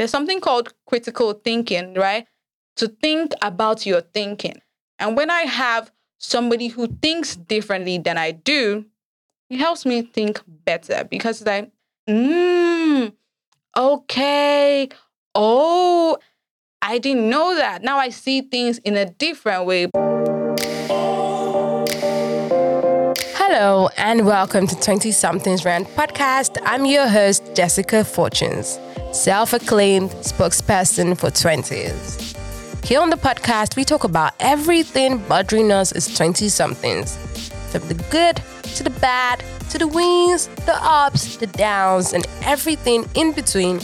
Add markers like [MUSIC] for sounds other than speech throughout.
There's something called critical thinking, right? To think about your thinking. And when I have somebody who thinks differently than I do, it helps me think better because it's like, mm, okay, oh, I didn't know that. Now I see things in a different way. Hello, and welcome to 20 Somethings Rant podcast. I'm your host, Jessica Fortunes, self acclaimed spokesperson for 20s. Here on the podcast, we talk about everything bothering us as 20 somethings from the good to the bad to the wins, the ups, the downs, and everything in between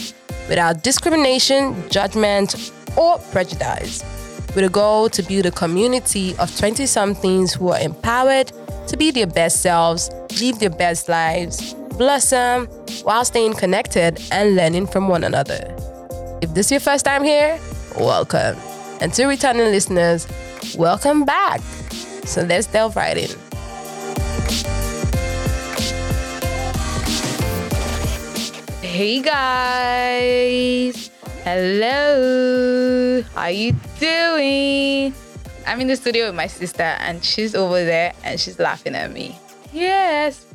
without discrimination, judgment, or prejudice. With a goal to build a community of 20 somethings who are empowered to be their best selves, live their best lives, blossom while staying connected and learning from one another. If this is your first time here, welcome. And to returning listeners, welcome back. So let's delve right in. Hey guys. Hello. How you doing? I'm in the studio with my sister and she's over there and she's laughing at me. Yes.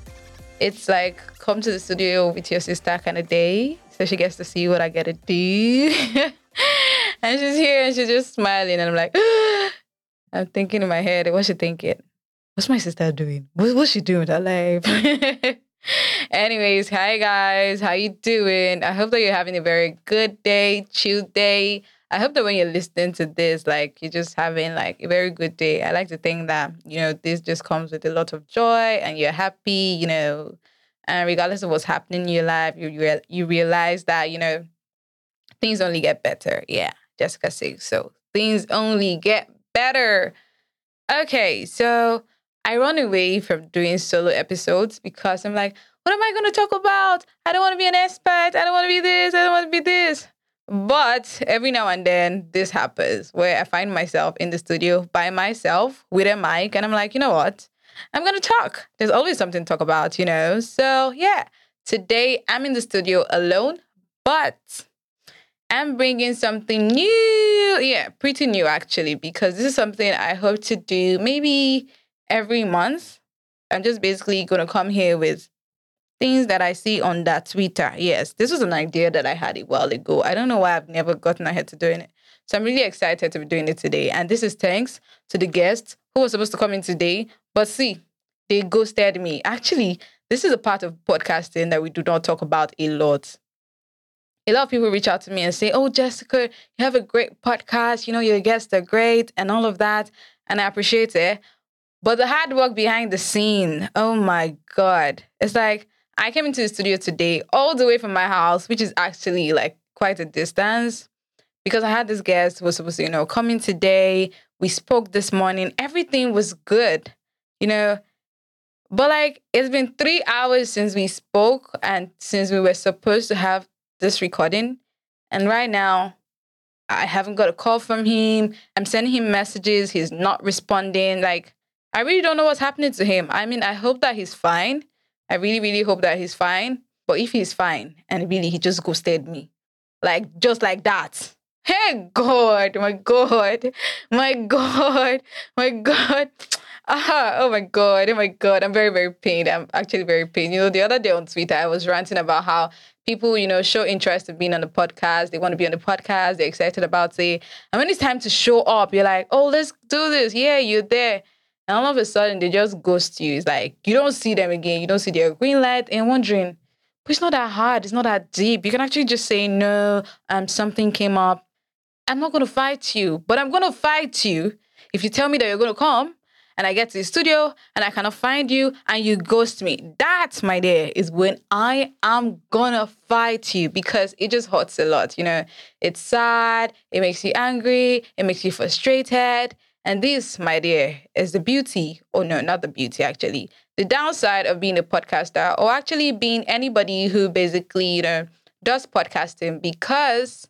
It's like come to the studio with your sister kind of day. So she gets to see what I get to do. [LAUGHS] and she's here and she's just smiling and I'm like, [GASPS] I'm thinking in my head, what's she thinking? What's my sister doing? What, what's she doing with her life? [LAUGHS] Anyways, hi guys, how you doing? I hope that you're having a very good day, chill day. I hope that when you're listening to this, like you're just having like a very good day. I like to think that, you know, this just comes with a lot of joy and you're happy, you know, and regardless of what's happening in your life, you you, you realize that, you know, things only get better. Yeah, Jessica says so. Things only get better. Okay, so I run away from doing solo episodes because I'm like, what am I going to talk about? I don't want to be an expert. I don't want to be this. I don't want to be this. But every now and then, this happens where I find myself in the studio by myself with a mic, and I'm like, you know what? I'm going to talk. There's always something to talk about, you know? So, yeah, today I'm in the studio alone, but I'm bringing something new. Yeah, pretty new actually, because this is something I hope to do maybe every month. I'm just basically going to come here with things that I see on that Twitter. Yes, this was an idea that I had a while ago. I don't know why I've never gotten ahead to doing it. So I'm really excited to be doing it today. And this is thanks to the guests who was supposed to come in today. But see, they ghosted me. Actually, this is a part of podcasting that we do not talk about a lot. A lot of people reach out to me and say, Oh, Jessica, you have a great podcast. You know, your guests are great and all of that. And I appreciate it. But the hard work behind the scene, oh my God. It's like I came into the studio today all the way from my house, which is actually like quite a distance, because I had this guest who was supposed to, you know, come in today. We spoke this morning. Everything was good, you know. But like it's been three hours since we spoke and since we were supposed to have this recording. And right now, I haven't got a call from him. I'm sending him messages. He's not responding. Like, I really don't know what's happening to him. I mean, I hope that he's fine. I really, really hope that he's fine. But if he's fine and really he just ghosted me, like just like that. Hey God, my God, my God, my God. Ah, oh my God, oh my God. I'm very, very pained. I'm actually very pained. You know, the other day on Twitter, I was ranting about how people, you know, show interest in being on the podcast. They want to be on the podcast. They're excited about it. And when it's time to show up, you're like, oh, let's do this. Yeah, you're there. And all of a sudden, they just ghost you. It's like you don't see them again. You don't see their green light, and wondering, but it's not that hard. It's not that deep. You can actually just say no. Um, something came up. I'm not gonna fight you, but I'm gonna fight you if you tell me that you're gonna come and I get to the studio and I cannot find you and you ghost me. That, my dear, is when I am gonna fight you because it just hurts a lot. You know, it's sad, it makes you angry, it makes you frustrated. And this, my dear, is the beauty, or no, not the beauty actually, the downside of being a podcaster or actually being anybody who basically, you know, does podcasting because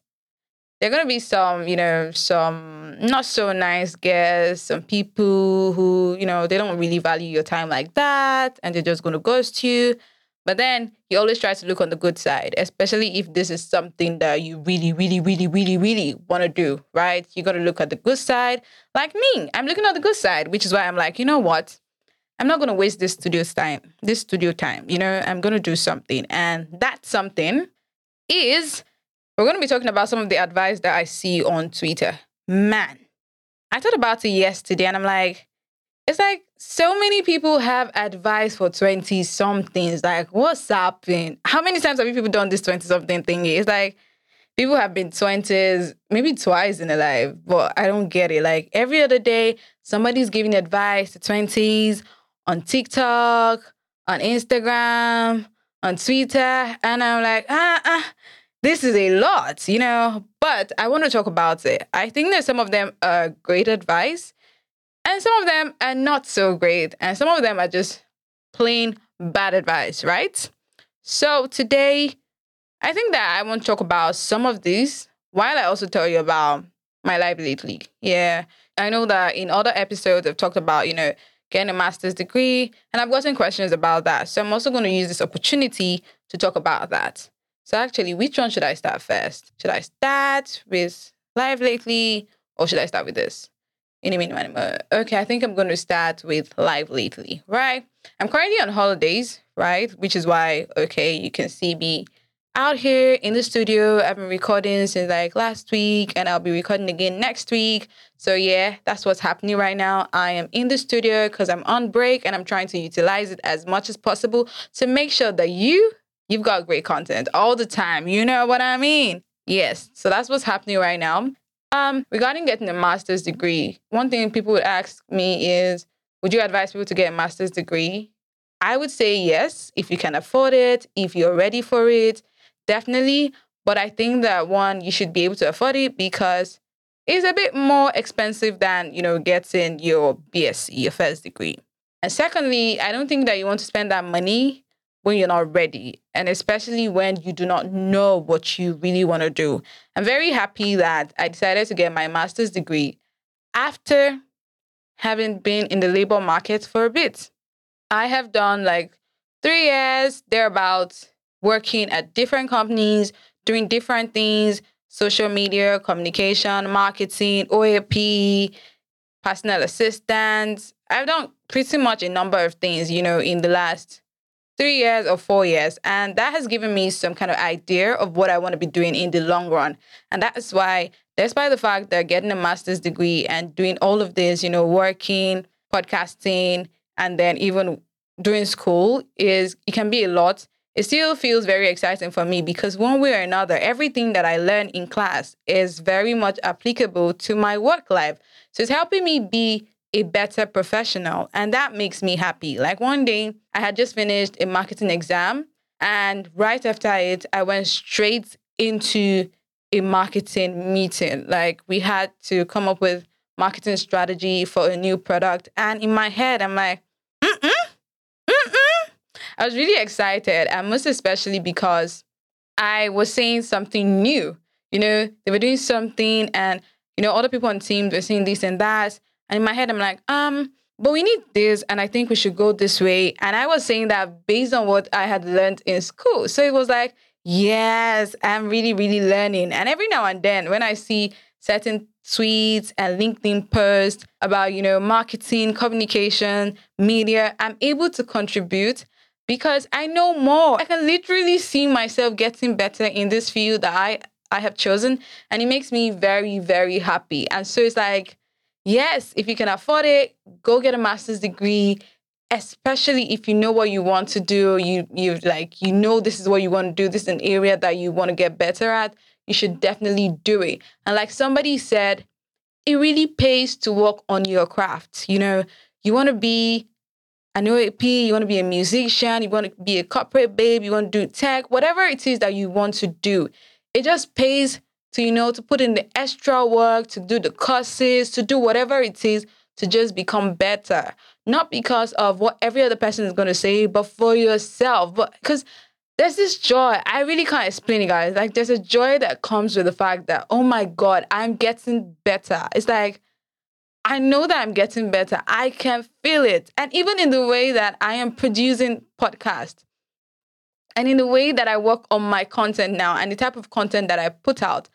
there are going to be some, you know, some not so nice guests, some people who, you know, they don't really value your time like that and they're just going to ghost you. But then you always try to look on the good side, especially if this is something that you really, really, really, really, really want to do, right? You got to look at the good side. Like me, I'm looking at the good side, which is why I'm like, you know what? I'm not going to waste this studio time, this studio time. You know, I'm going to do something. And that something is we're going to be talking about some of the advice that I see on Twitter. Man, I thought about it yesterday and I'm like, it's like so many people have advice for 20 somethings. Like, what's happening? How many times have you people done this 20 something thing? It's like people have been 20s, maybe twice in their life, but I don't get it. Like, every other day, somebody's giving advice to 20s on TikTok, on Instagram, on Twitter. And I'm like, ah, ah, this is a lot, you know? But I want to talk about it. I think that some of them are great advice, and some of them are not so great, and some of them are just plain bad advice, right? So today, I think that I want to talk about some of these while I also tell you about my life lately. Yeah, I know that in other episodes I've talked about, you know, getting a master's degree, and I've gotten questions about that. So I'm also going to use this opportunity to talk about that. So actually, which one should I start first? Should I start with life lately, or should I start with this? In a minute, uh, okay, I think I'm going to start with live lately, right? I'm currently on holidays, right? Which is why, okay, you can see me out here in the studio. I've been recording since like last week and I'll be recording again next week. So, yeah, that's what's happening right now. I am in the studio because I'm on break and I'm trying to utilize it as much as possible to make sure that you, you've got great content all the time. You know what I mean? Yes. So, that's what's happening right now. Um, regarding getting a master's degree, one thing people would ask me is, would you advise people to get a master's degree? I would say yes, if you can afford it, if you're ready for it, definitely. But I think that one, you should be able to afford it because it's a bit more expensive than, you know, getting your BSc, your first degree. And secondly, I don't think that you want to spend that money when you're not ready, and especially when you do not know what you really want to do. I'm very happy that I decided to get my master's degree after having been in the labor market for a bit. I have done like three years, thereabouts, working at different companies, doing different things social media, communication, marketing, OAP, personal assistants. I've done pretty much a number of things, you know, in the last three years or four years. And that has given me some kind of idea of what I want to be doing in the long run. And that's why, despite the fact that getting a master's degree and doing all of this, you know, working, podcasting, and then even doing school is, it can be a lot it still feels very exciting for me because one way or another, everything that I learn in class is very much applicable to my work life. So it's helping me be a better professional. And that makes me happy. Like one day, I had just finished a marketing exam. And right after it, I went straight into a marketing meeting. Like we had to come up with marketing strategy for a new product. And in my head, I'm like, mm-mm, I was really excited, and most especially because I was saying something new. You know, they were doing something, and you know, other people on teams were saying this and that. And in my head, I'm like, um, but we need this, and I think we should go this way. And I was saying that based on what I had learned in school. So it was like, yes, I'm really, really learning. And every now and then, when I see certain tweets and LinkedIn posts about, you know, marketing, communication, media, I'm able to contribute because I know more. I can literally see myself getting better in this field that I I have chosen and it makes me very very happy. And so it's like yes, if you can afford it, go get a master's degree, especially if you know what you want to do, you you like you know this is what you want to do, this is an area that you want to get better at, you should definitely do it. And like somebody said, it really pays to work on your craft. You know, you want to be an OAP, you want to be a musician, you want to be a corporate babe, you want to do tech, whatever it is that you want to do. It just pays to, you know, to put in the extra work, to do the courses, to do whatever it is to just become better. Not because of what every other person is going to say, but for yourself. Because there's this joy. I really can't explain it, guys. Like, there's a joy that comes with the fact that, oh my God, I'm getting better. It's like, I know that I'm getting better. I can feel it. And even in the way that I am producing podcast, and in the way that I work on my content now and the type of content that I put out,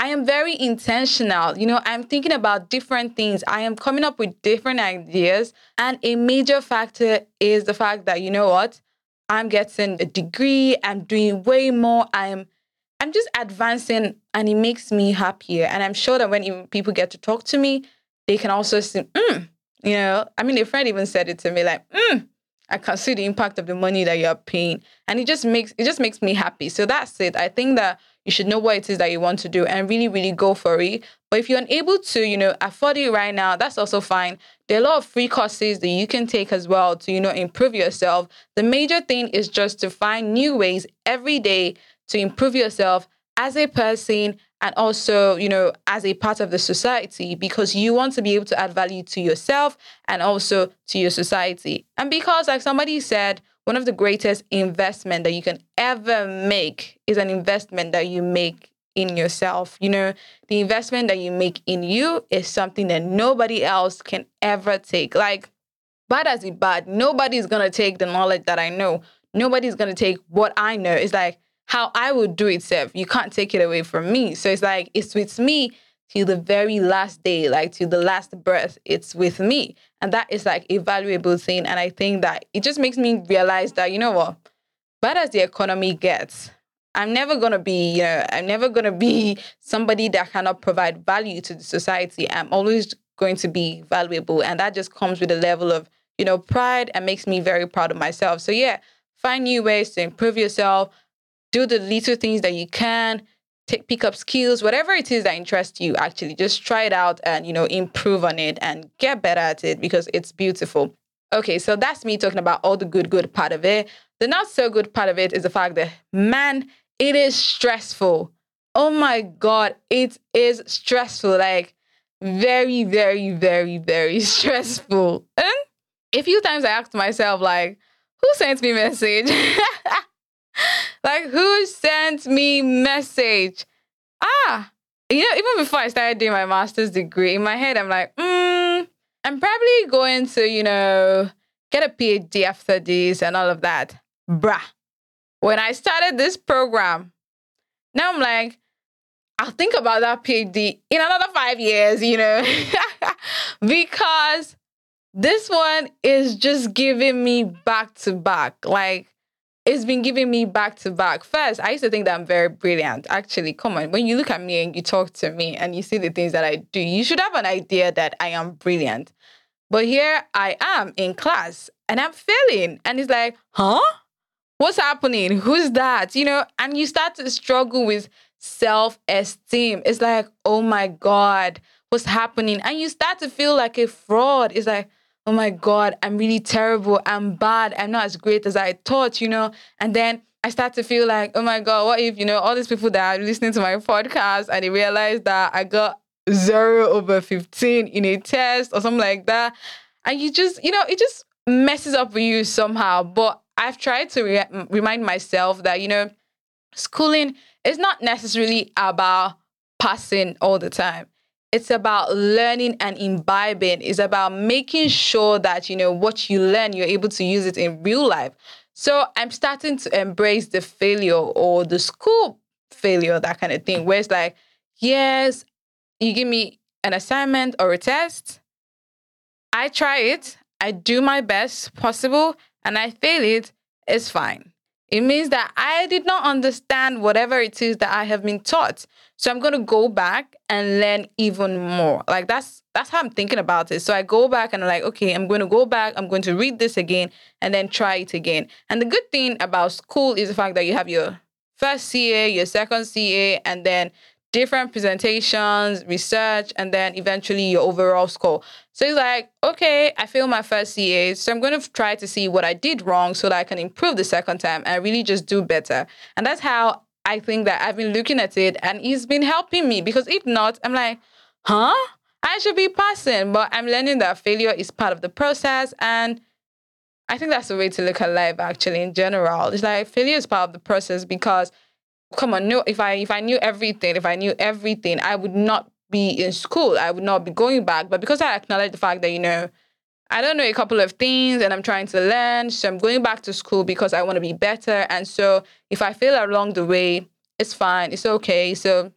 I am very intentional. You know, I'm thinking about different things. I am coming up with different ideas. And a major factor is the fact that, you know what? I'm getting a degree, I'm doing way more. I'm I'm just advancing and it makes me happier. And I'm sure that when people get to talk to me, they can also see, mm, you know, I mean, a friend even said it to me like, mm, I can see the impact of the money that you're paying. And it just makes it just makes me happy. So that's it. I think that you should know what it is that you want to do and really, really go for it. But if you're unable to, you know, afford it right now, that's also fine. There are a lot of free courses that you can take as well to, you know, improve yourself. The major thing is just to find new ways every day to improve yourself as a person and also, you know, as a part of the society because you want to be able to add value to yourself and also to your society. And because like somebody said, one of the greatest investment that you can ever make is an investment that you make in yourself. You know, the investment that you make in you is something that nobody else can ever take. Like bad as it bad, nobody's gonna take the knowledge that I know. Nobody's gonna take what I know. It's like how I would do it. You can't take it away from me. So it's like it's with me till the very last day, like to the last breath. It's with me. And that is like a valuable thing. And I think that it just makes me realize that, you know what, bad as the economy gets, I'm never gonna be, you know, I'm never gonna be [LAUGHS] somebody that cannot provide value to the society. I'm always going to be valuable. And that just comes with a level of, you know, pride and makes me very proud of myself. So yeah, find new ways to improve yourself do the little things that you can take pick up skills whatever it is that interests you actually just try it out and you know improve on it and get better at it because it's beautiful. Okay so that's me talking about all the good good part of it. The not so good part of it is the fact that man it is stressful. Oh my god it is stressful like very very very very [LAUGHS] stressful. And a few times i asked myself like who sent me message [LAUGHS] like who sent me message? Ah, you know, even before I started doing my master's degree, in my head, I'm like, mm, I'm probably going to, you know, get a PhD after this and all of that. Bruh. When I started this program, now I'm like, I'll think about that PhD in another five years, you know, [LAUGHS] because this one is just giving me back to back. Like, it's been giving me back to back. First, I used to think that I'm very brilliant. Actually, come on, when you look at me and you talk to me and you see the things that I do, you should have an idea that I am brilliant. But here I am in class and I'm failing. And it's like, huh? What's happening? Who's that? You know, and you start to struggle with self esteem. It's like, oh my God, what's happening? And you start to feel like a fraud. It's like, oh my God, I'm really terrible. I'm bad. I'm not as great as I thought, you know? And then I start to feel like, oh my God, what if, you know, all these people that are listening to my podcast and they realize that I got zero over 15 in a test or something like that. And you just, you know, it just messes up for you somehow. But I've tried to re- remind myself that, you know, schooling is not necessarily about passing all the time it's about learning and imbibing. It's about making sure that you know what you learn you're able to use it in real life. So i'm starting to embrace the failure or the school failure that kind of thing where it's like yes you give me an assignment or a test. I try it. I do my best possible and i fail it. It's fine. It means that I did not understand whatever it is that I have been taught. So I'm going to go back and learn even more. Like that's that's how I'm thinking about it. So I go back and I'm like, okay, I'm going to go back, I'm going to read this again and then try it again. And the good thing about school is the fact that you have your first CA, your second CA, and then different presentations, research, and then eventually your overall score. So it's like, okay, I failed my first CA, so I'm going to try to see what I did wrong so that I can improve the second time and really just do better. And that's how I think that I've been looking at it, and it's been helping me because if not, I'm like, huh? I should be passing, but I'm learning that failure is part of the process and I think that's the way to look at life actually in general. It's like failure is part of the process because come on, no, if I if I knew everything, if I knew everything, I would not be in school. I would not be going back. But because I acknowledge the fact that, you know, I don't know a couple of things and I'm trying to learn. So I'm going back to school because I want to be better. And so if I fail along the way, it's fine. It's okay. So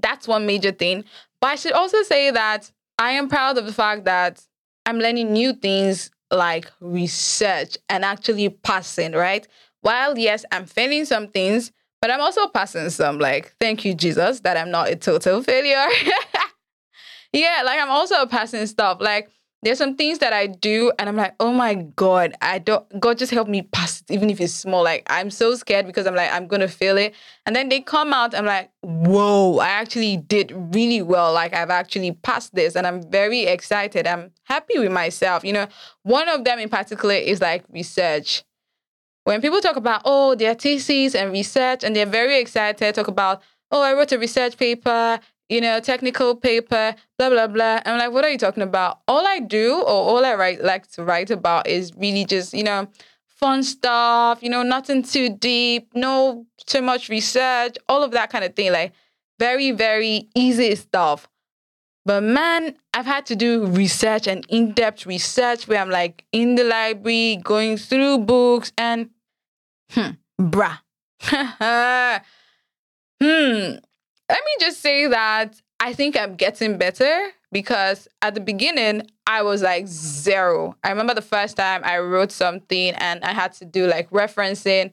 that's one major thing. But I should also say that I am proud of the fact that I'm learning new things like research and actually passing, right? While yes, I'm failing some things, but I'm also passing some. Like, thank you, Jesus, that I'm not a total failure. [LAUGHS] yeah, like I'm also passing stuff. Like, there's some things that I do and I'm like, oh my God, I don't God just help me pass it, even if it's small. Like I'm so scared because I'm like, I'm gonna fail it. And then they come out, I'm like, whoa, I actually did really well. Like I've actually passed this and I'm very excited. I'm happy with myself. You know, one of them in particular is like research. When people talk about, oh, their thesis and research, and they're very excited, talk about, oh, I wrote a research paper you know, technical paper, blah blah blah. I'm like, what are you talking about? All I do or all I write like to write about is really just, you know, fun stuff, you know, nothing too deep, no too much research, all of that kind of thing. Like very, very easy stuff. But man, I've had to do research and in-depth research where I'm like in the library, going through books and hmm, bruh. [LAUGHS] hmm, let me just say that I think I'm getting better because at the beginning I was like zero. I remember the first time I wrote something and I had to do like referencing.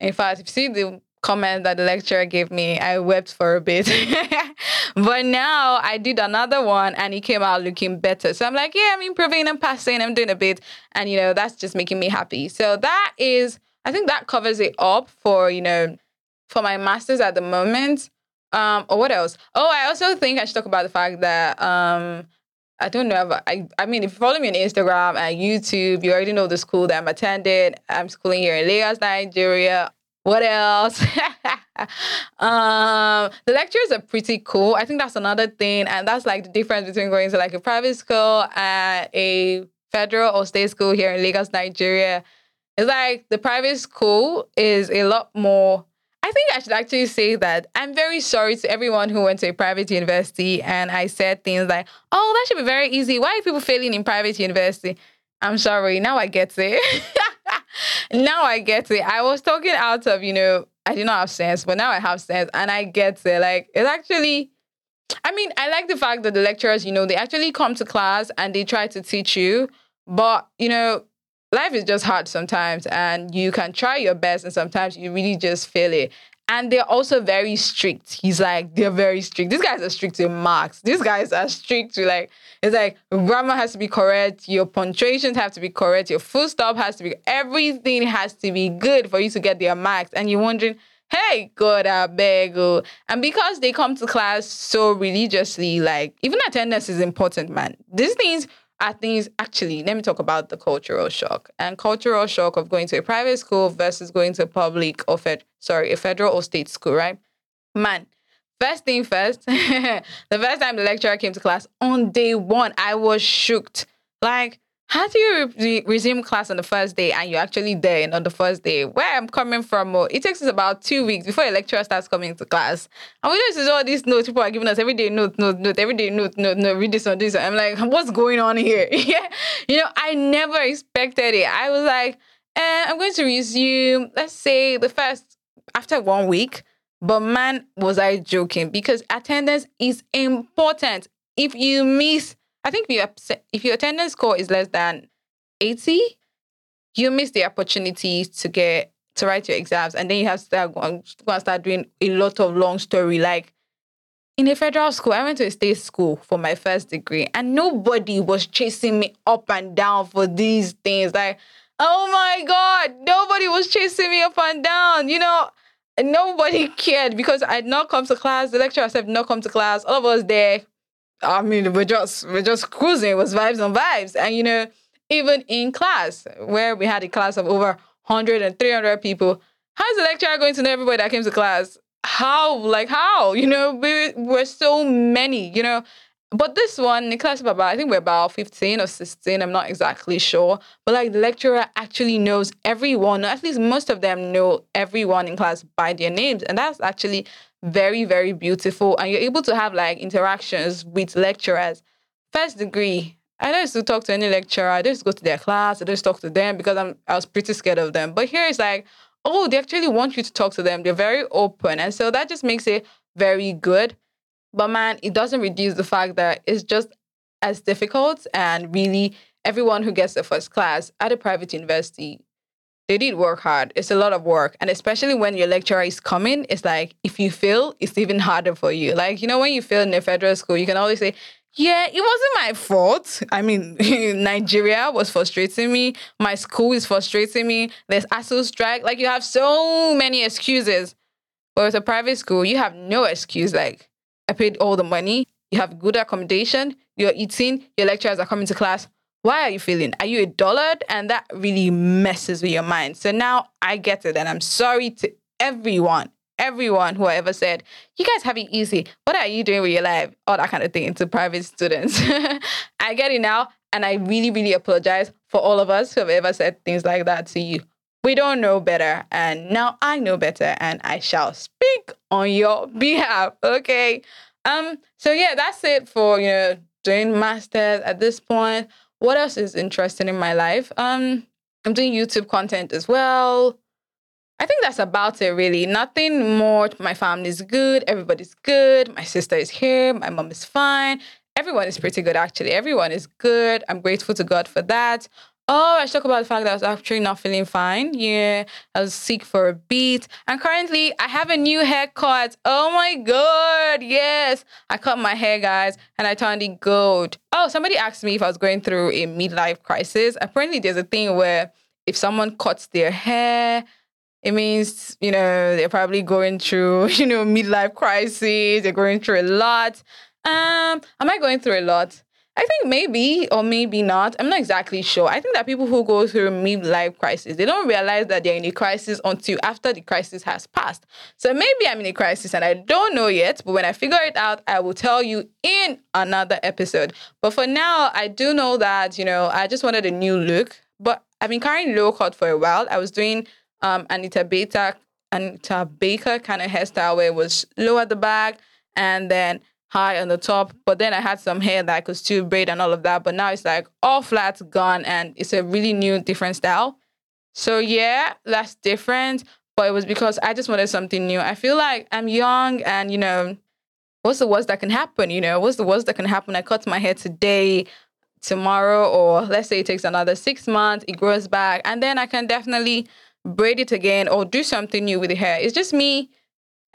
In fact, if you see the comment that the lecturer gave me, I wept for a bit. [LAUGHS] but now I did another one and it came out looking better. So I'm like, yeah, I'm improving I'm passing, I'm doing a bit. And, you know, that's just making me happy. So that is, I think that covers it up for, you know, for my master's at the moment. Um, or what else? Oh, I also think I should talk about the fact that um, I don't know. But I I mean, if you follow me on Instagram and YouTube, you already know the school that I'm attending. I'm schooling here in Lagos, Nigeria. What else? [LAUGHS] um, the lectures are pretty cool. I think that's another thing, and that's like the difference between going to like a private school and a federal or state school here in Lagos, Nigeria. It's like the private school is a lot more I think I should actually say that I'm very sorry to everyone who went to a private university and I said things like, oh, that should be very easy. Why are people failing in private university? I'm sorry. Now I get it. [LAUGHS] now I get it. I was talking out of, you know, I did not have sense, but now I have sense and I get it. Like, it's actually, I mean, I like the fact that the lecturers, you know, they actually come to class and they try to teach you. But, you know, life is just hard sometimes and you can try your best and sometimes you really just fail it and they're also very strict. He's like, they're very strict. These guys are strict to marks. These guys are strict to like, it's like grammar has to be correct, your punctuations have to be correct, your full stop has to be, everything has to be good for you to get their marks. And you're wondering, hey, God, I beg. Oh. And because they come to class so religiously, like, even attendance is important, man. These things are things actually let me talk about the cultural shock. And cultural shock of going to a private school versus going to a public or fed sorry a federal or state school right? Man first thing first [LAUGHS] the first time the lecturer came to class on day one i was shocked like how do you re- resume class on the first day and you're actually there and on the first day? Where I'm coming from, oh, it takes us about two weeks before a lecturer starts coming to class. And we is all these notes people are giving us every day, note, note, note, every day, note, note, note, read this one, this. I'm like, what's going on here? [LAUGHS] yeah. You know, I never expected it. I was like, eh, I'm going to resume, let's say the first, after one week. But man, was I joking because attendance is important. If you miss I think if, you, if your attendance score is less than 80, you miss the opportunity to get to write your exams, and then you have to start and start doing a lot of long story. Like in a federal school, I went to a state school for my first degree, and nobody was chasing me up and down for these things. Like, oh my God, nobody was chasing me up and down. You know, nobody [LAUGHS] cared because I'd not come to class. The lecturer said not come to class. All of us there I mean, we're just we're just cruising. It was vibes on vibes. And you know, even in class, where we had a class of over 100 and 300 people, how's the lecturer going to know everybody that came to class? How? Like how? You know, we were so many, you know. But this one, the class I think we're about 15 or 16, I'm not exactly sure. But like the lecturer actually knows everyone, or at least most of them know everyone in class by their names. And that's actually very, very beautiful. And you're able to have like interactions with lecturers. First degree, I don't used to talk to any lecturer. I just go to their class. I just talk to them because I'm I was pretty scared of them. But here it's like, oh, they actually want you to talk to them. They're very open. And so that just makes it very good. But man, it doesn't reduce the fact that it's just as difficult and really everyone who gets the first class at a private university they did work hard. It's a lot of work. And especially when your lecturer is coming, it's like if you fail, it's even harder for you. Like, you know, when you fail in a federal school, you can always say, yeah, it wasn't my fault. I mean, [LAUGHS] Nigeria was frustrating me. My school is frustrating me. There's ASUU strike. Like, you have so many excuses. But with a private school, you have no excuse. Like, I paid all the money. You have good accommodation. You're eating. Your lecturers are coming to class why are you feeling? Are you a dullard? And that really messes with your mind. So now I get it. And I'm sorry to everyone, everyone who ever said, you guys have it easy. What are you doing with your life? All that kind of thing to private students. [LAUGHS] I get it now. And I really, really apologize for all of us who have ever said things like that to you. We don't know better. And now I know better and I shall speak on your behalf. Okay. Um, so yeah, that's it for you know doing masters at this point. What else is interesting in my life? Um, I'm doing YouTube content as well. I think that's about it, really. Nothing more. My family's good. Everybody's good. My sister is here. My mom is fine. Everyone is pretty good, actually. Everyone is good. I'm grateful to God for that. Oh, I should talk about the fact that I was actually not feeling fine. Yeah, I was sick for a bit. And currently, I have a new haircut. Oh my God, yes. I cut my hair, guys, and I turned it gold. Oh, somebody asked me if I was going through a midlife crisis. Apparently, there's a thing where if someone cuts their hair, it means, you know, they're probably going through, [LAUGHS] you know, midlife crisis. They're going through a lot. Um, am I going through a lot? I think maybe or maybe not. I'm not exactly sure. I think that people who go through midlife crisis, they don't realize that they're in a crisis until after the crisis has passed. So maybe I'm in a crisis and I don't know yet, but when I figure it out, I will tell you in another episode. But for now, I do know that, you know, I just wanted a new look, but I've been carrying low cut for a while. I was doing um Anita Baker, Anita Baker kind of hairstyle where it was low at the back and then high on the top. But then I had some hair that I could still braid and all of that. But now it's like all flat, gone, and it's a really new, different style. So yeah, that's different. But it was because I just wanted something new. I feel like I'm young and, you know, what's the worst that can happen? You know, what's the worst that can happen? I cut my hair today, tomorrow, or let's say it takes another six months, it grows back, and then I can definitely braid it again or do something new with the hair. It's just me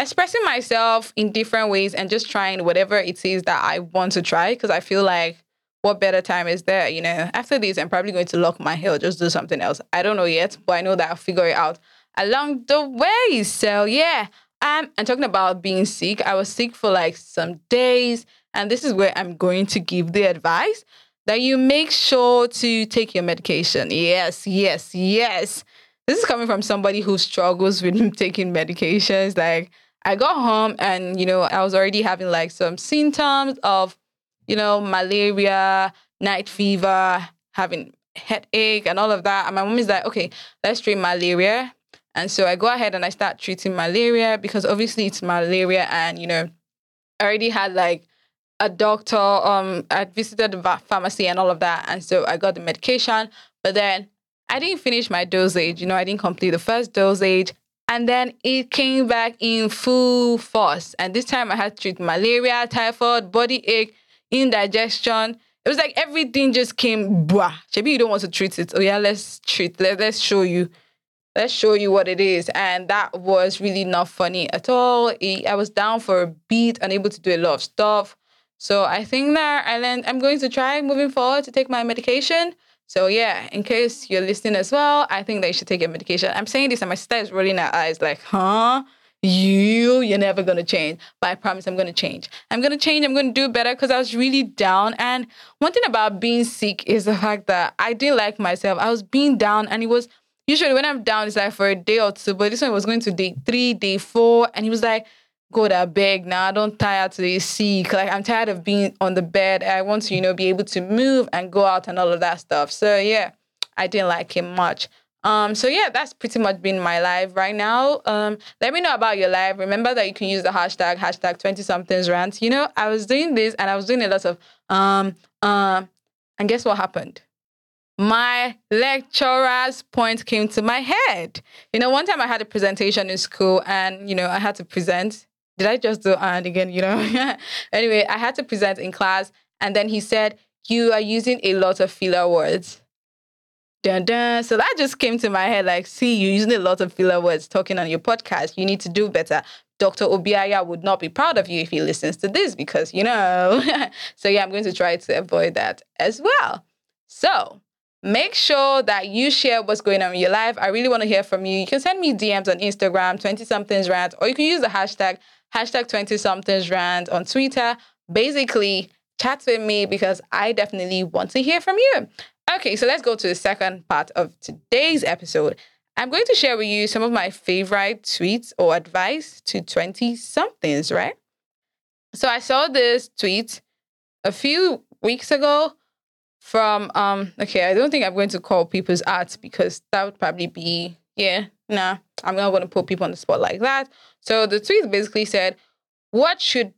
expressing myself in different ways and just trying whatever it is that I want to try because I feel like what better time is there? You know, after this, I'm probably going to lock my hair, just do something else. I don't know yet, but I know that I'll figure it out along the way. So yeah, um, and talking about being sick, I was sick for like some days, and this is where I'm going to give the advice that you make sure to take your medication. Yes, yes, yes. This is coming from somebody who struggles with [LAUGHS] taking medications. Like I got home and, you know, I was already having like some symptoms of, you know, malaria, night fever, having headache and all of that. And my mom is like, okay, let's treat malaria. And so I go ahead and I start treating malaria because obviously it's malaria and, you know, I already had like a doctor, um, I visited the pharmacy and all of that. And so I got the medication, but then I didn't finish my dosage. You know, I didn't complete the first dosage. And then it came back in full force. And this time I had to treat malaria, typhoid, body ache, indigestion. It was like everything just came, blah. Maybe you don't want to treat it. Oh, yeah, let's treat, let, let's show you. Let's show you what it is. And that was really not funny at all. I was down for a beat, unable to do a lot of stuff. So I think that I learned I'm going to try moving forward to take my medication. So yeah, in case you're listening as well, I think that you should take your medication. I'm saying this and my sister is rolling her eyes like, huh? You, you're never gonna change. But I promise I'm gonna change. I'm gonna change, I'm gonna do better because I was really down. And one thing about being sick is the fact that I didn't like myself. I was being down and it was usually when I'm down, it's like for a day or two, but this one was going to day three, day four, and he was like, God, I beg now. I don't tire to be sick. Like I'm tired of being on the bed. I want to, you know, be able to move and go out and all of that stuff. So yeah, I didn't like him much. Um, so yeah, that's pretty much been my life right now. Um, let me know about your life. Remember that you can use the hashtag hashtag 20 somethings rant. You know, I was doing this and I was doing a lot of um um And guess what happened? My lecturer's point came to my head. You know, one time I had a presentation in school and, you know, I had to present. Did I just do and again, you know? [LAUGHS] anyway, I had to present in class. And then he said, You are using a lot of filler words. Dun, dun. So that just came to my head like, see, you're using a lot of filler words talking on your podcast. You need to do better. Dr. Obiaya would not be proud of you if he listens to this because, you know. [LAUGHS] so, yeah, I'm going to try to avoid that as well. So, make sure that you share what's going on in your life. I really want to hear from you. You can send me DMs on Instagram, 20 somethings rant, or you can use the hashtag, hashtag 20 somethings rant on Twitter. Basically, chat with me because I definitely want to hear from you. Okay, so let's go to the second part of today's episode. I'm going to share with you some of my favorite tweets or advice to 20 somethings, right? So I saw this tweet a few weeks ago from um okay, I don't think I'm going to call people's arts because that would probably be yeah, nah, I'm not going to put people on the spot like that. So the tweet basically said, What should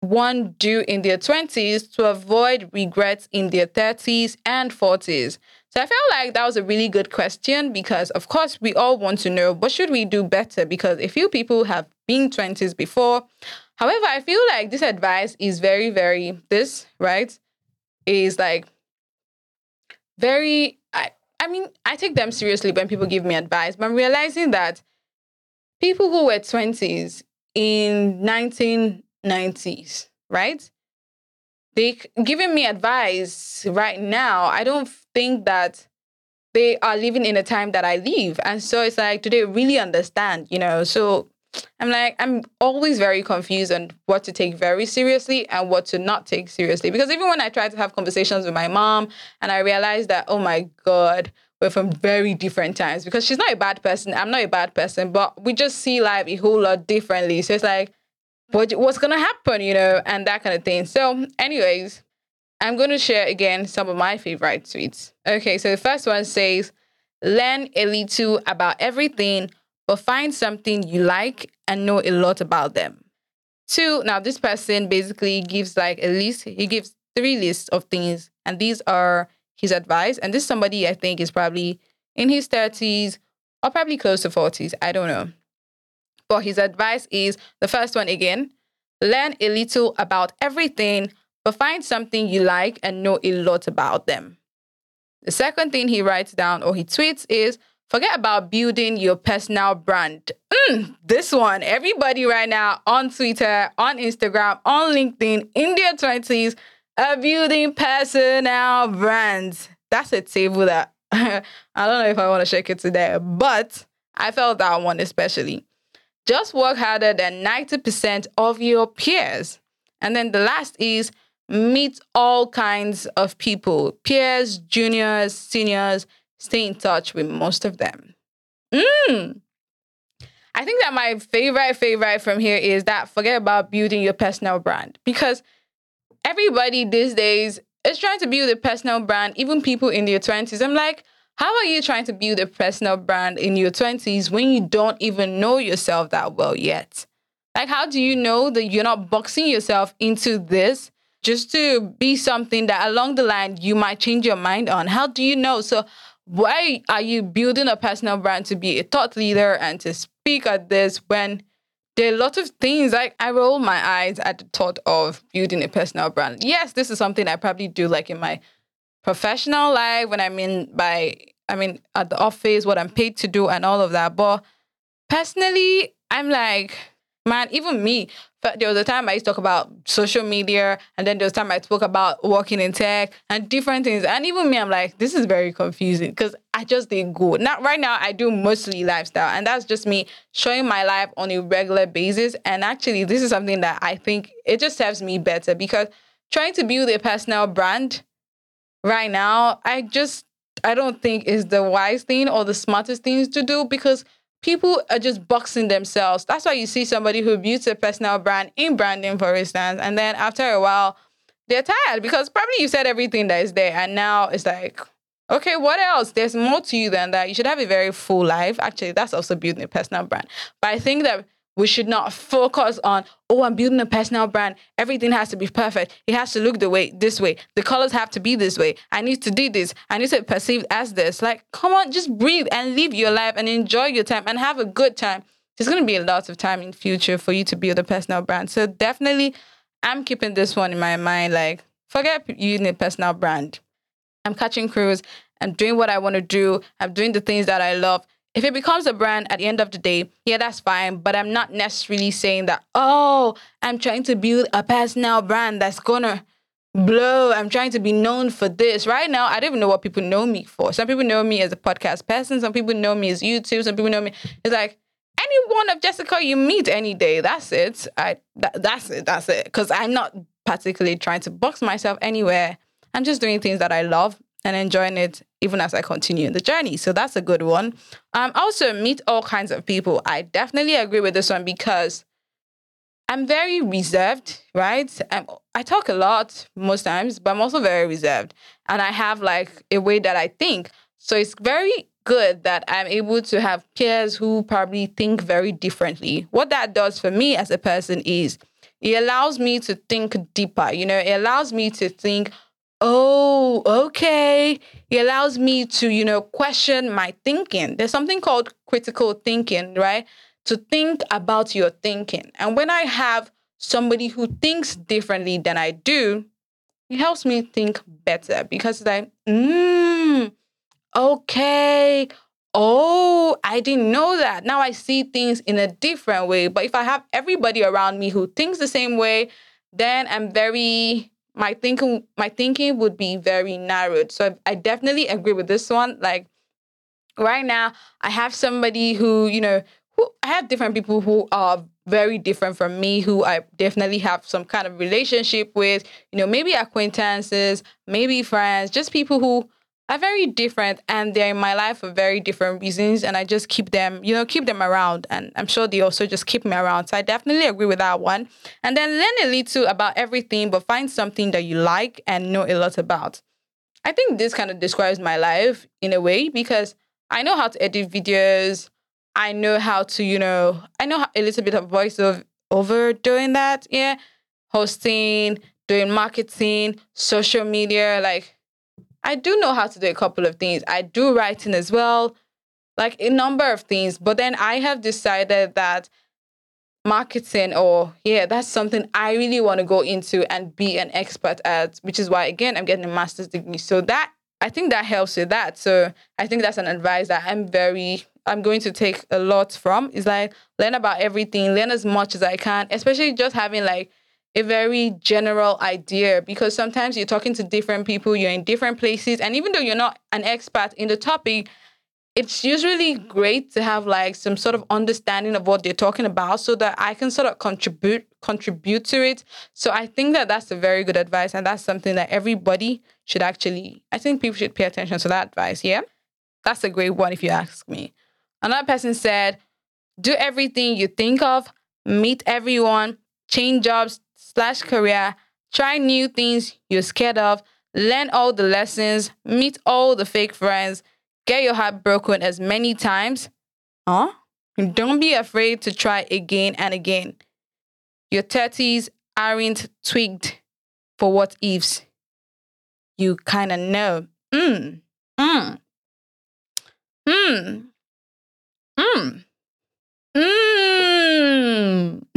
one do in their 20s to avoid regrets in their 30s and 40s? So I felt like that was a really good question because of course we all want to know what should we do better because a few people have been 20s before. However, I feel like this advice is very very this, right? Is like very I mean, I take them seriously when people give me advice, but I'm realizing that people who were 20s in 1990s, right? they giving me advice right now. I don't think that they are living in a time that I live. And so it's like, do they really understand? You know, so I'm like, I'm always very confused on what to take very seriously and what to not take seriously. Because even when I try to have conversations with my mom and I realize that, oh my God, we're from very different times because she's not a bad person. I'm not a bad person, but we just see life a whole lot differently. So it's like, what, what's going to happen, you know, and that kind of thing. So, anyways, I'm going to share again some of my favorite tweets. Okay, so the first one says, learn a little about everything, but find something you like and know a lot about them. Two, now this person basically gives like a list, he gives three lists of things, and these are his advice. And this somebody I think is probably in his 30s or probably close to 40s. I don't know. But his advice is the first one again learn a little about everything, but find something you like and know a lot about them. The second thing he writes down or he tweets is forget about building your personal brand. Mm, this one, everybody right now on Twitter, on Instagram, on LinkedIn, in their 20s are building personal brands. That's a table that [LAUGHS] I don't know if I want to shake it today, but I felt that one especially. Just work harder than 90% of your peers. And then the last is meet all kinds of people peers, juniors, seniors, stay in touch with most of them. Mm. I think that my favorite, favorite from here is that forget about building your personal brand because everybody these days is trying to build a personal brand, even people in their 20s. I'm like, how are you trying to build a personal brand in your 20s when you don't even know yourself that well yet? Like, how do you know that you're not boxing yourself into this just to be something that along the line you might change your mind on? How do you know? So, why are you building a personal brand to be a thought leader and to speak at this when there are a lot of things like I roll my eyes at the thought of building a personal brand. Yes, this is something I probably do like in my professional life when I'm in by I mean at the office, what I'm paid to do and all of that. But personally, I'm like, man, even me, there was a time I used to talk about social media, and then there was time I spoke about working in tech and different things. And even me, I'm like, this is very confusing because I just didn't go. Now, right now, I do mostly lifestyle, and that's just me showing my life on a regular basis. And actually, this is something that I think it just serves me better because trying to build a personal brand right now, I just I don't think is the wise thing or the smartest things to do because people are just boxing themselves. That's why you see somebody who builds a personal brand in branding, for instance, and then after a while, they're tired because probably you said everything that is there, and now it's like, okay, what else? There's more to you than that. You should have a very full life. Actually, that's also building a personal brand. But I think that we should not focus on, oh, I'm building a personal brand. Everything has to be perfect. It has to look the way this way. The colors have to be this way. I need to do this. I need to be perceived as this. Like, come on, just breathe and live your life and enjoy your time and have a good time. There's gonna be a lot of time in future for you to build a personal brand. So definitely I'm keeping this one in my mind. Like, forget using a personal brand. I'm catching cruise. I'm doing what I want to do. I'm doing the things that I love. If it becomes a brand at the end of the day, yeah, that's fine. But I'm not necessarily saying that, oh, I'm trying to build a personal brand that's gonna blow. I'm trying to be known for this. Right now, I don't even know what people know me for. Some people know me as a podcast person, some people know me as YouTube, some people know me. It's like any one of Jessica you meet any day. That's it. I that, that's it. That's it. Because I'm not particularly trying to box myself anywhere. I'm just doing things that I love and enjoying it even as I continue the journey. So that's a good one. Um, also meet all kinds of people. I definitely agree with this one because I'm very reserved, right? I'm, I talk a lot most times, but I'm also very reserved, and I have like a way that I think. So it's very good that I'm able to have peers who probably think very differently. What that does for me as a person is it allows me to think deeper. You know, it allows me to think oh, okay. It allows me to, you know, question my thinking. There's something called critical thinking, right? To think about your thinking. And when I have somebody who thinks differently than I do, it helps me think better because it's like, mm, okay. Oh, I didn't know that. Now I see things in a different way. But if I have everybody around me who thinks the same way, then I'm very my thinking my thinking would be very narrowed. So I definitely agree with this one. Like right now, I have somebody who, you know, who I have different people who are very different from me who I definitely have some kind of relationship with, you know, maybe acquaintances, maybe friends, just people who are very different and they're in my life for very different reasons and i just keep them you know keep them around and i'm sure they also just keep me around. So i definitely agree with that one. And then learn a little about everything but find something that you like and know a lot about. I think this kind of describes my life in a way because i know how to edit videos. I know how to you know i know a little bit of voice over doing that yeah. Hosting doing marketing social media like I do know how to do a couple of things. I do writing as well, like a number of things. But then I have decided that marketing or yeah, that's something I really want to go into and be an expert at, which is why again I'm getting a master's degree. So that I think that helps with that. So I think that's an advice that I'm very I'm going to take a lot from is like learn about everything, learn as much as I can, especially just having like a very general idea because sometimes you're talking to different people, you're in different places, and even though you're not an expert in the topic, it's usually great to have like some sort of understanding of what they're talking about so that I can sort of contribute contribute to it. So I think that that's a very good advice and that's something that everybody should actually I think people should pay attention to that advice, yeah? That's a great one if you ask me. Another person said, do everything you think of, meet everyone, change jobs, slash career, try new things you're scared of, learn all the lessons, meet all the fake friends, get your heart broken as many times. Huh? Don't be afraid to try again and again. Your 30s aren't twigged for what ifs. You kind of know. Mmm. Mmm. Mmm. mm, mm. [LAUGHS]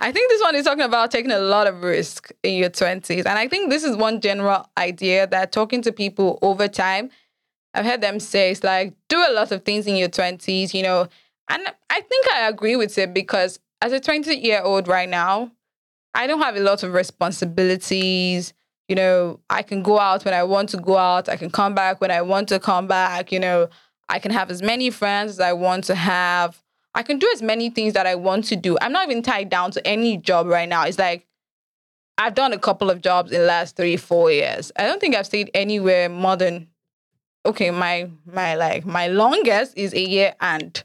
I think this one is talking about taking a lot of risk in your 20s. And I think this is one general idea that talking to people over time, I've heard them say it's like do a lot of things in your 20s, you know. And I think I agree with it because as a 20 year old right now, I don't have a lot of responsibilities. You know, I can go out when I want to go out. I can come back when I want to come back. You know, I can have as many friends as I want to have. I can do as many things that I want to do. I'm not even tied down to any job right now. It's like I've done a couple of jobs in the last three, four years. I don't think I've stayed anywhere more than okay, my my like my longest is a year and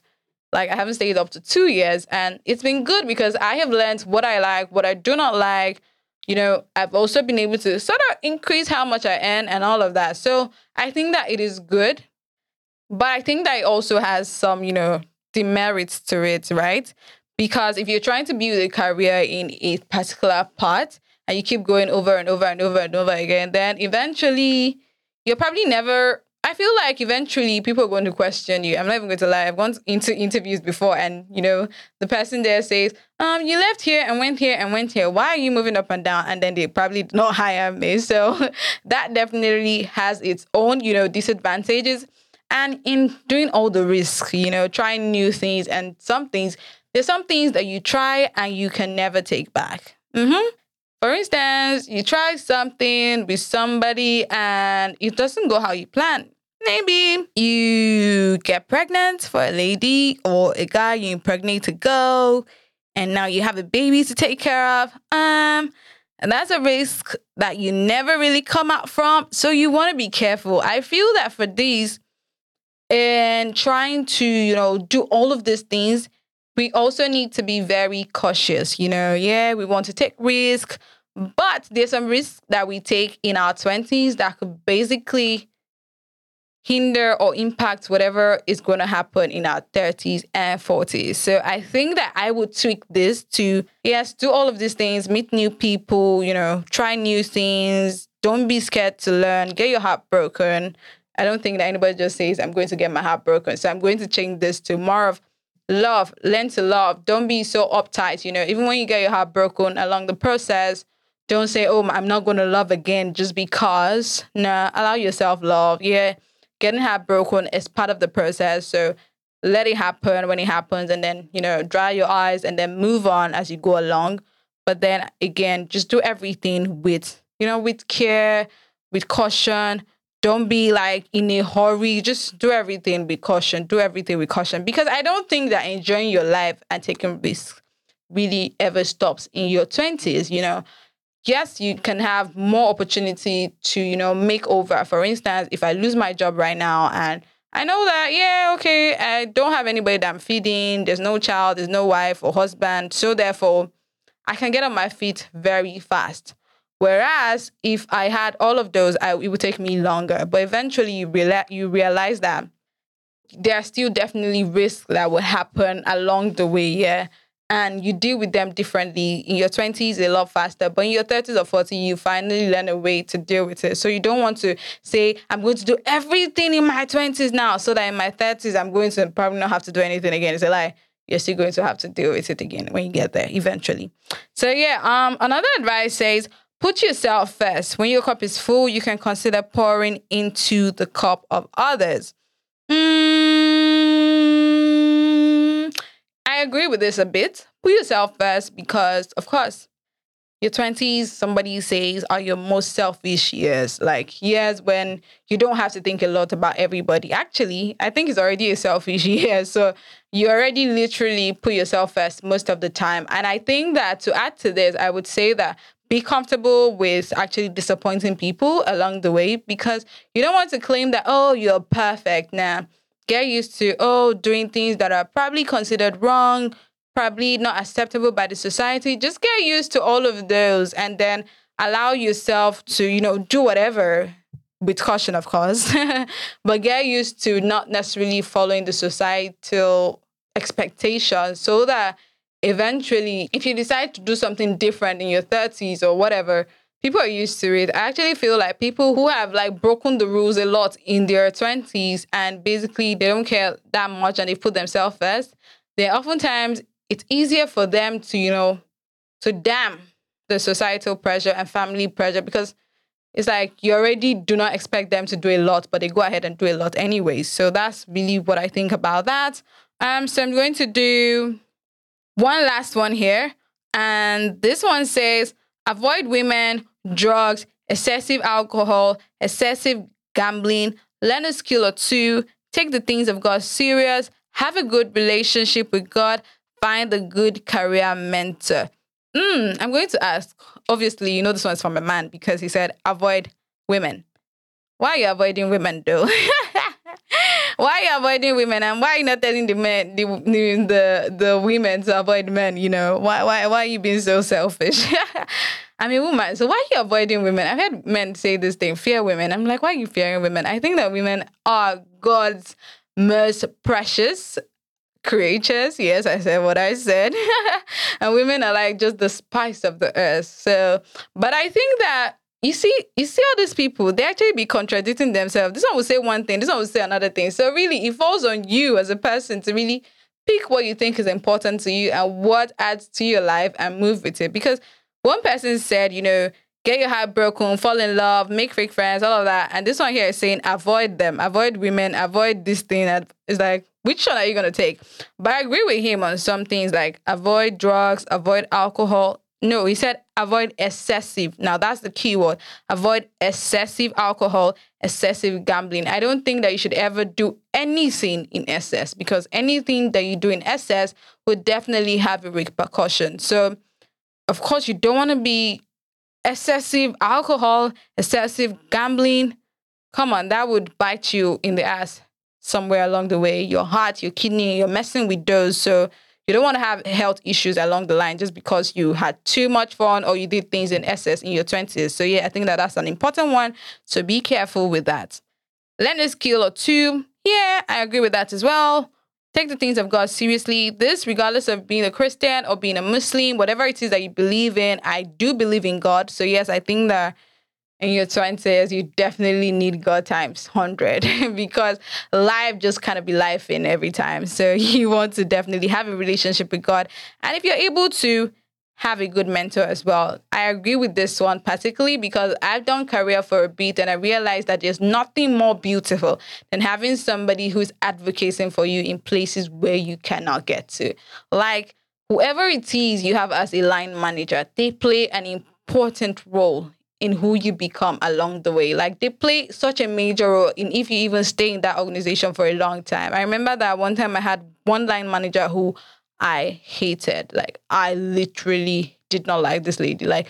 like I haven't stayed up to two years. And it's been good because I have learned what I like, what I do not like. You know, I've also been able to sort of increase how much I earn and all of that. So I think that it is good. But I think that it also has some, you know, demerits to it, right? Because if you're trying to build a career in a particular part and you keep going over and over and over and over again, then eventually you're probably never I feel like eventually people are going to question you. I'm not even going to lie. I've gone into interviews before, and you know, the person there says, "Um, you left here and went here and went here. Why are you moving up and down?" And then they probably not hire me. So [LAUGHS] that definitely has its own, you know, disadvantages. And in doing all the risk, you know, trying new things and some things, there's some things that you try and you can never take back. Mm-hmm. For instance, you try something with somebody and it doesn't go how you plan. Maybe you get pregnant for a lady or a guy you impregnate to go, and now you have a baby to take care of. Um, and that's a risk that you never really come out from. So you want to be careful. I feel that for these, and trying to, you know, do all of these things, we also need to be very cautious. You know, yeah, we want to take risk, but there's some risks that we take in our 20s that could basically hinder or impact whatever is going to happen in our 30s and 40s. So I think that I would tweak this to yes, do all of these things, meet new people, you know, try new things, don't be scared to learn, get your heart broken. I don't think that anybody just says I'm going to get my heart broken. So I'm going to change this to more of love, learn to love. Don't be so uptight, you know, even when you get your heart broken along the process, don't say, "Oh, I'm not going to love again just because." No, allow yourself love. Yeah getting heartbroken is part of the process. So let it happen when it happens and then, you know, dry your eyes and then move on as you go along. But then again, just do everything with, you know, with care, with caution. Don't be like in a hurry. Just do everything with caution. Do everything with caution. Because I don't think that enjoying your life and taking risks really ever stops in your 20s, you know yes, you can have more opportunity to, you know, make over. For instance, if I lose my job right now and I know that, yeah, okay, I don't have anybody that I'm feeding, there's no child, there's no wife or husband. So therefore, I can get on my feet very fast. Whereas if I had all of those, I, it would take me longer. But eventually, you, you realize that there are still definitely risks that will happen along the way. Yeah and you deal with them differently. In your 20s, a lot faster, but in your 30s or 40s, you finally learn a way to deal with it. So you don't want to say, I'm going to do everything in my 20s now, so that in my 30s, I'm going to probably not have to do anything again. It's a lie. You're still going to have to deal with it again when you get there eventually. So yeah, um, another advice says, put yourself first. When your cup is full, you can consider pouring into the cup of others. Hmm, I agree with this a bit. Put yourself first because, of course, your 20s, somebody says, are your most selfish years. Like years when you don't have to think a lot about everybody. Actually, I think it's already a selfish [LAUGHS] year. So you already literally put yourself first most of the time. And I think that to add to this, I would say that be comfortable with actually disappointing people along the way because you don't want to claim that, oh, you're perfect. Now, get used to, oh, doing things that are probably considered wrong, probably not acceptable by the society. Just get used to all of those and then allow yourself to, you know, do whatever with caution, of course, [LAUGHS] but get used to not necessarily following the societal expectations so that eventually, if you decide to do something different in your 30s or whatever, people are used to it. I actually feel like people who have like broken the rules a lot in their 20s and basically they don't care that much and they put themselves first, then oftentimes it's easier for them to, you know, to damn the societal pressure and family pressure because it's like you already do not expect them to do a lot, but they go ahead and do a lot anyways. So that's really what I think about that. Um, so I'm going to do one last one here. And this one says, avoid women drugs, excessive alcohol, excessive gambling, learn a skill or two, take the things of God serious, have a good relationship with God, find a good career mentor. Mm, I'm going to ask, obviously, you know this one's from a man because he said, avoid women. Why are you avoiding women though? [LAUGHS] why are you avoiding women and why are you not telling the men the the, the women to avoid men, you know? Why why why are you being so selfish? [LAUGHS] I'm a woman, so why are you avoiding women? I've heard men say this thing, fear women. I'm like, why are you fearing women? I think that women are God's most precious creatures. Yes, I said what I said. [LAUGHS] and women are like just the spice of the earth. So, but I think that you see, you see all these people, they actually be contradicting themselves. This one will say one thing, this one will say another thing. So really, it falls on you as a person to really pick what you think is important to you and what adds to your life and move with it. Because one person said, you know, get your heart broken, fall in love, make fake friends, all of that. And this one here is saying avoid them, avoid women, avoid this thing. It's like, which one are you gonna take? But I agree with him on some things like avoid drugs, avoid alcohol. No, he said avoid excessive. Now that's the key word. Avoid excessive alcohol, excessive gambling. I don't think that you should ever do anything in excess because anything that you do in excess would definitely have a repercussion. So, of course, you don't want to be excessive alcohol, excessive gambling. Come on, that would bite you in the ass somewhere along the way. Your heart, your kidney, you're messing with those. So you don't want to have health issues along the line just because you had too much fun or you did things in excess in your 20s. So yeah, I think that that's an important one. So be careful with that. Learn a skill or two. Yeah, I agree with that as well. Take the things of God seriously. This, regardless of being a Christian or being a Muslim, whatever it is that you believe in, I do believe in God. So, yes, I think that in your 20s, you definitely need God times 100 [LAUGHS] because life just kind of be life in every time. So, [LAUGHS] you want to definitely have a relationship with God. And if you're able to, have a good mentor as well. I agree with this one particularly because I've done career for a bit and I realized that there's nothing more beautiful than having somebody who's advocating for you in places where you cannot get to. Like whoever it is you have as a line manager, they play an important role in who you become along the way. Like they play such a major role in if you even stay in that organization for a long time. I remember that one time I had one line manager who I hated. Like I literally did not like this lady. Like,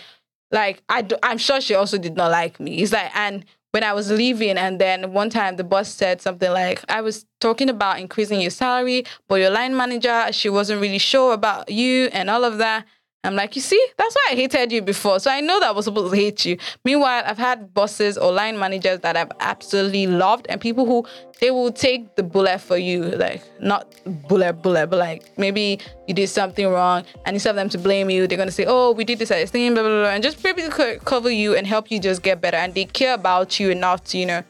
like I do, I'm sure she also did not like me. It's like and when I was leaving, and then one time the boss said something like, I was talking about increasing your salary, but your line manager, she wasn't really sure about you and all of that. I'm like, you see, that's why I hated you before. So I know that I was supposed to hate you. Meanwhile, I've had bosses or line managers that I've absolutely loved and people who they will take the bullet for you. Like, not bullet, bullet, but like maybe you did something wrong and instead of them to blame you, they're going to say, oh, we did this at this thing, blah, blah, blah, and just maybe cover you and help you just get better. And they care about you enough to, you know,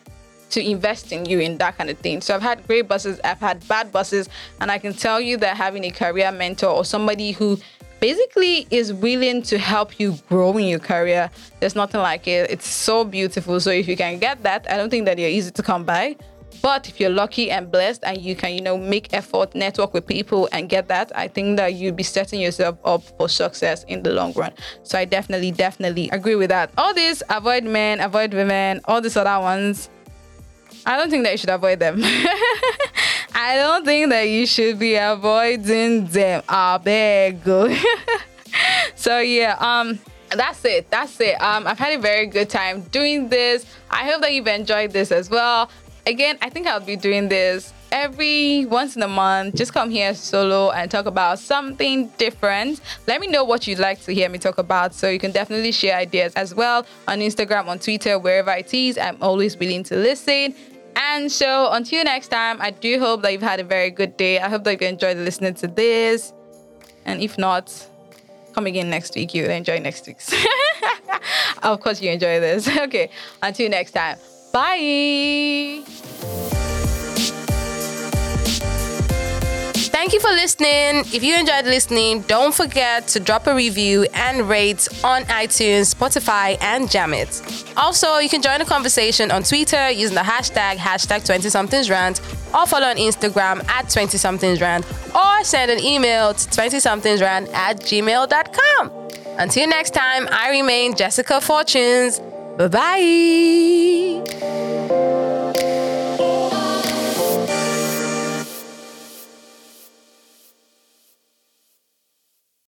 to invest in you in that kind of thing. So I've had great bosses, I've had bad bosses, and I can tell you that having a career mentor or somebody who basically is willing to help you grow in your career. There's nothing like it. It's so beautiful. So if you can get that, I don't think that you're easy to come by. But if you're lucky and blessed and you can, you know, make effort, network with people and get that, I think that you'll be setting yourself up for success in the long run. So I definitely, definitely agree with that. All this avoid men, avoid women, all these other ones, I don't think that you should avoid them. [LAUGHS] I don't think that you should be avoiding them. I beg. [LAUGHS] so yeah, um, that's it. That's it. Um, I've had a very good time doing this. I hope that you've enjoyed this as well. Again, I think I'll be doing this every once in a month. Just come here solo and talk about something different. Let me know what you'd like to hear me talk about so you can definitely share ideas as well on Instagram, on Twitter, wherever it is. I'm always willing to listen. And so until next time, I do hope that you've had a very good day. I hope that you enjoyed listening to this. And if not, come again next week. You'll enjoy next week's. [LAUGHS] of course, you enjoy this. [LAUGHS] Okay, until next time. Bye. Thank you for listening. If you enjoyed listening, don't forget to drop a review and rate on iTunes, Spotify, and Jamit. Also, you can join the conversation on Twitter using the hashtag hashtag 20 somethings rant or follow on Instagram at 20 somethings rant or send an email to 20 somethings rant at gmail.com. Until next time, I remain Jessica Fortunes. Bye bye.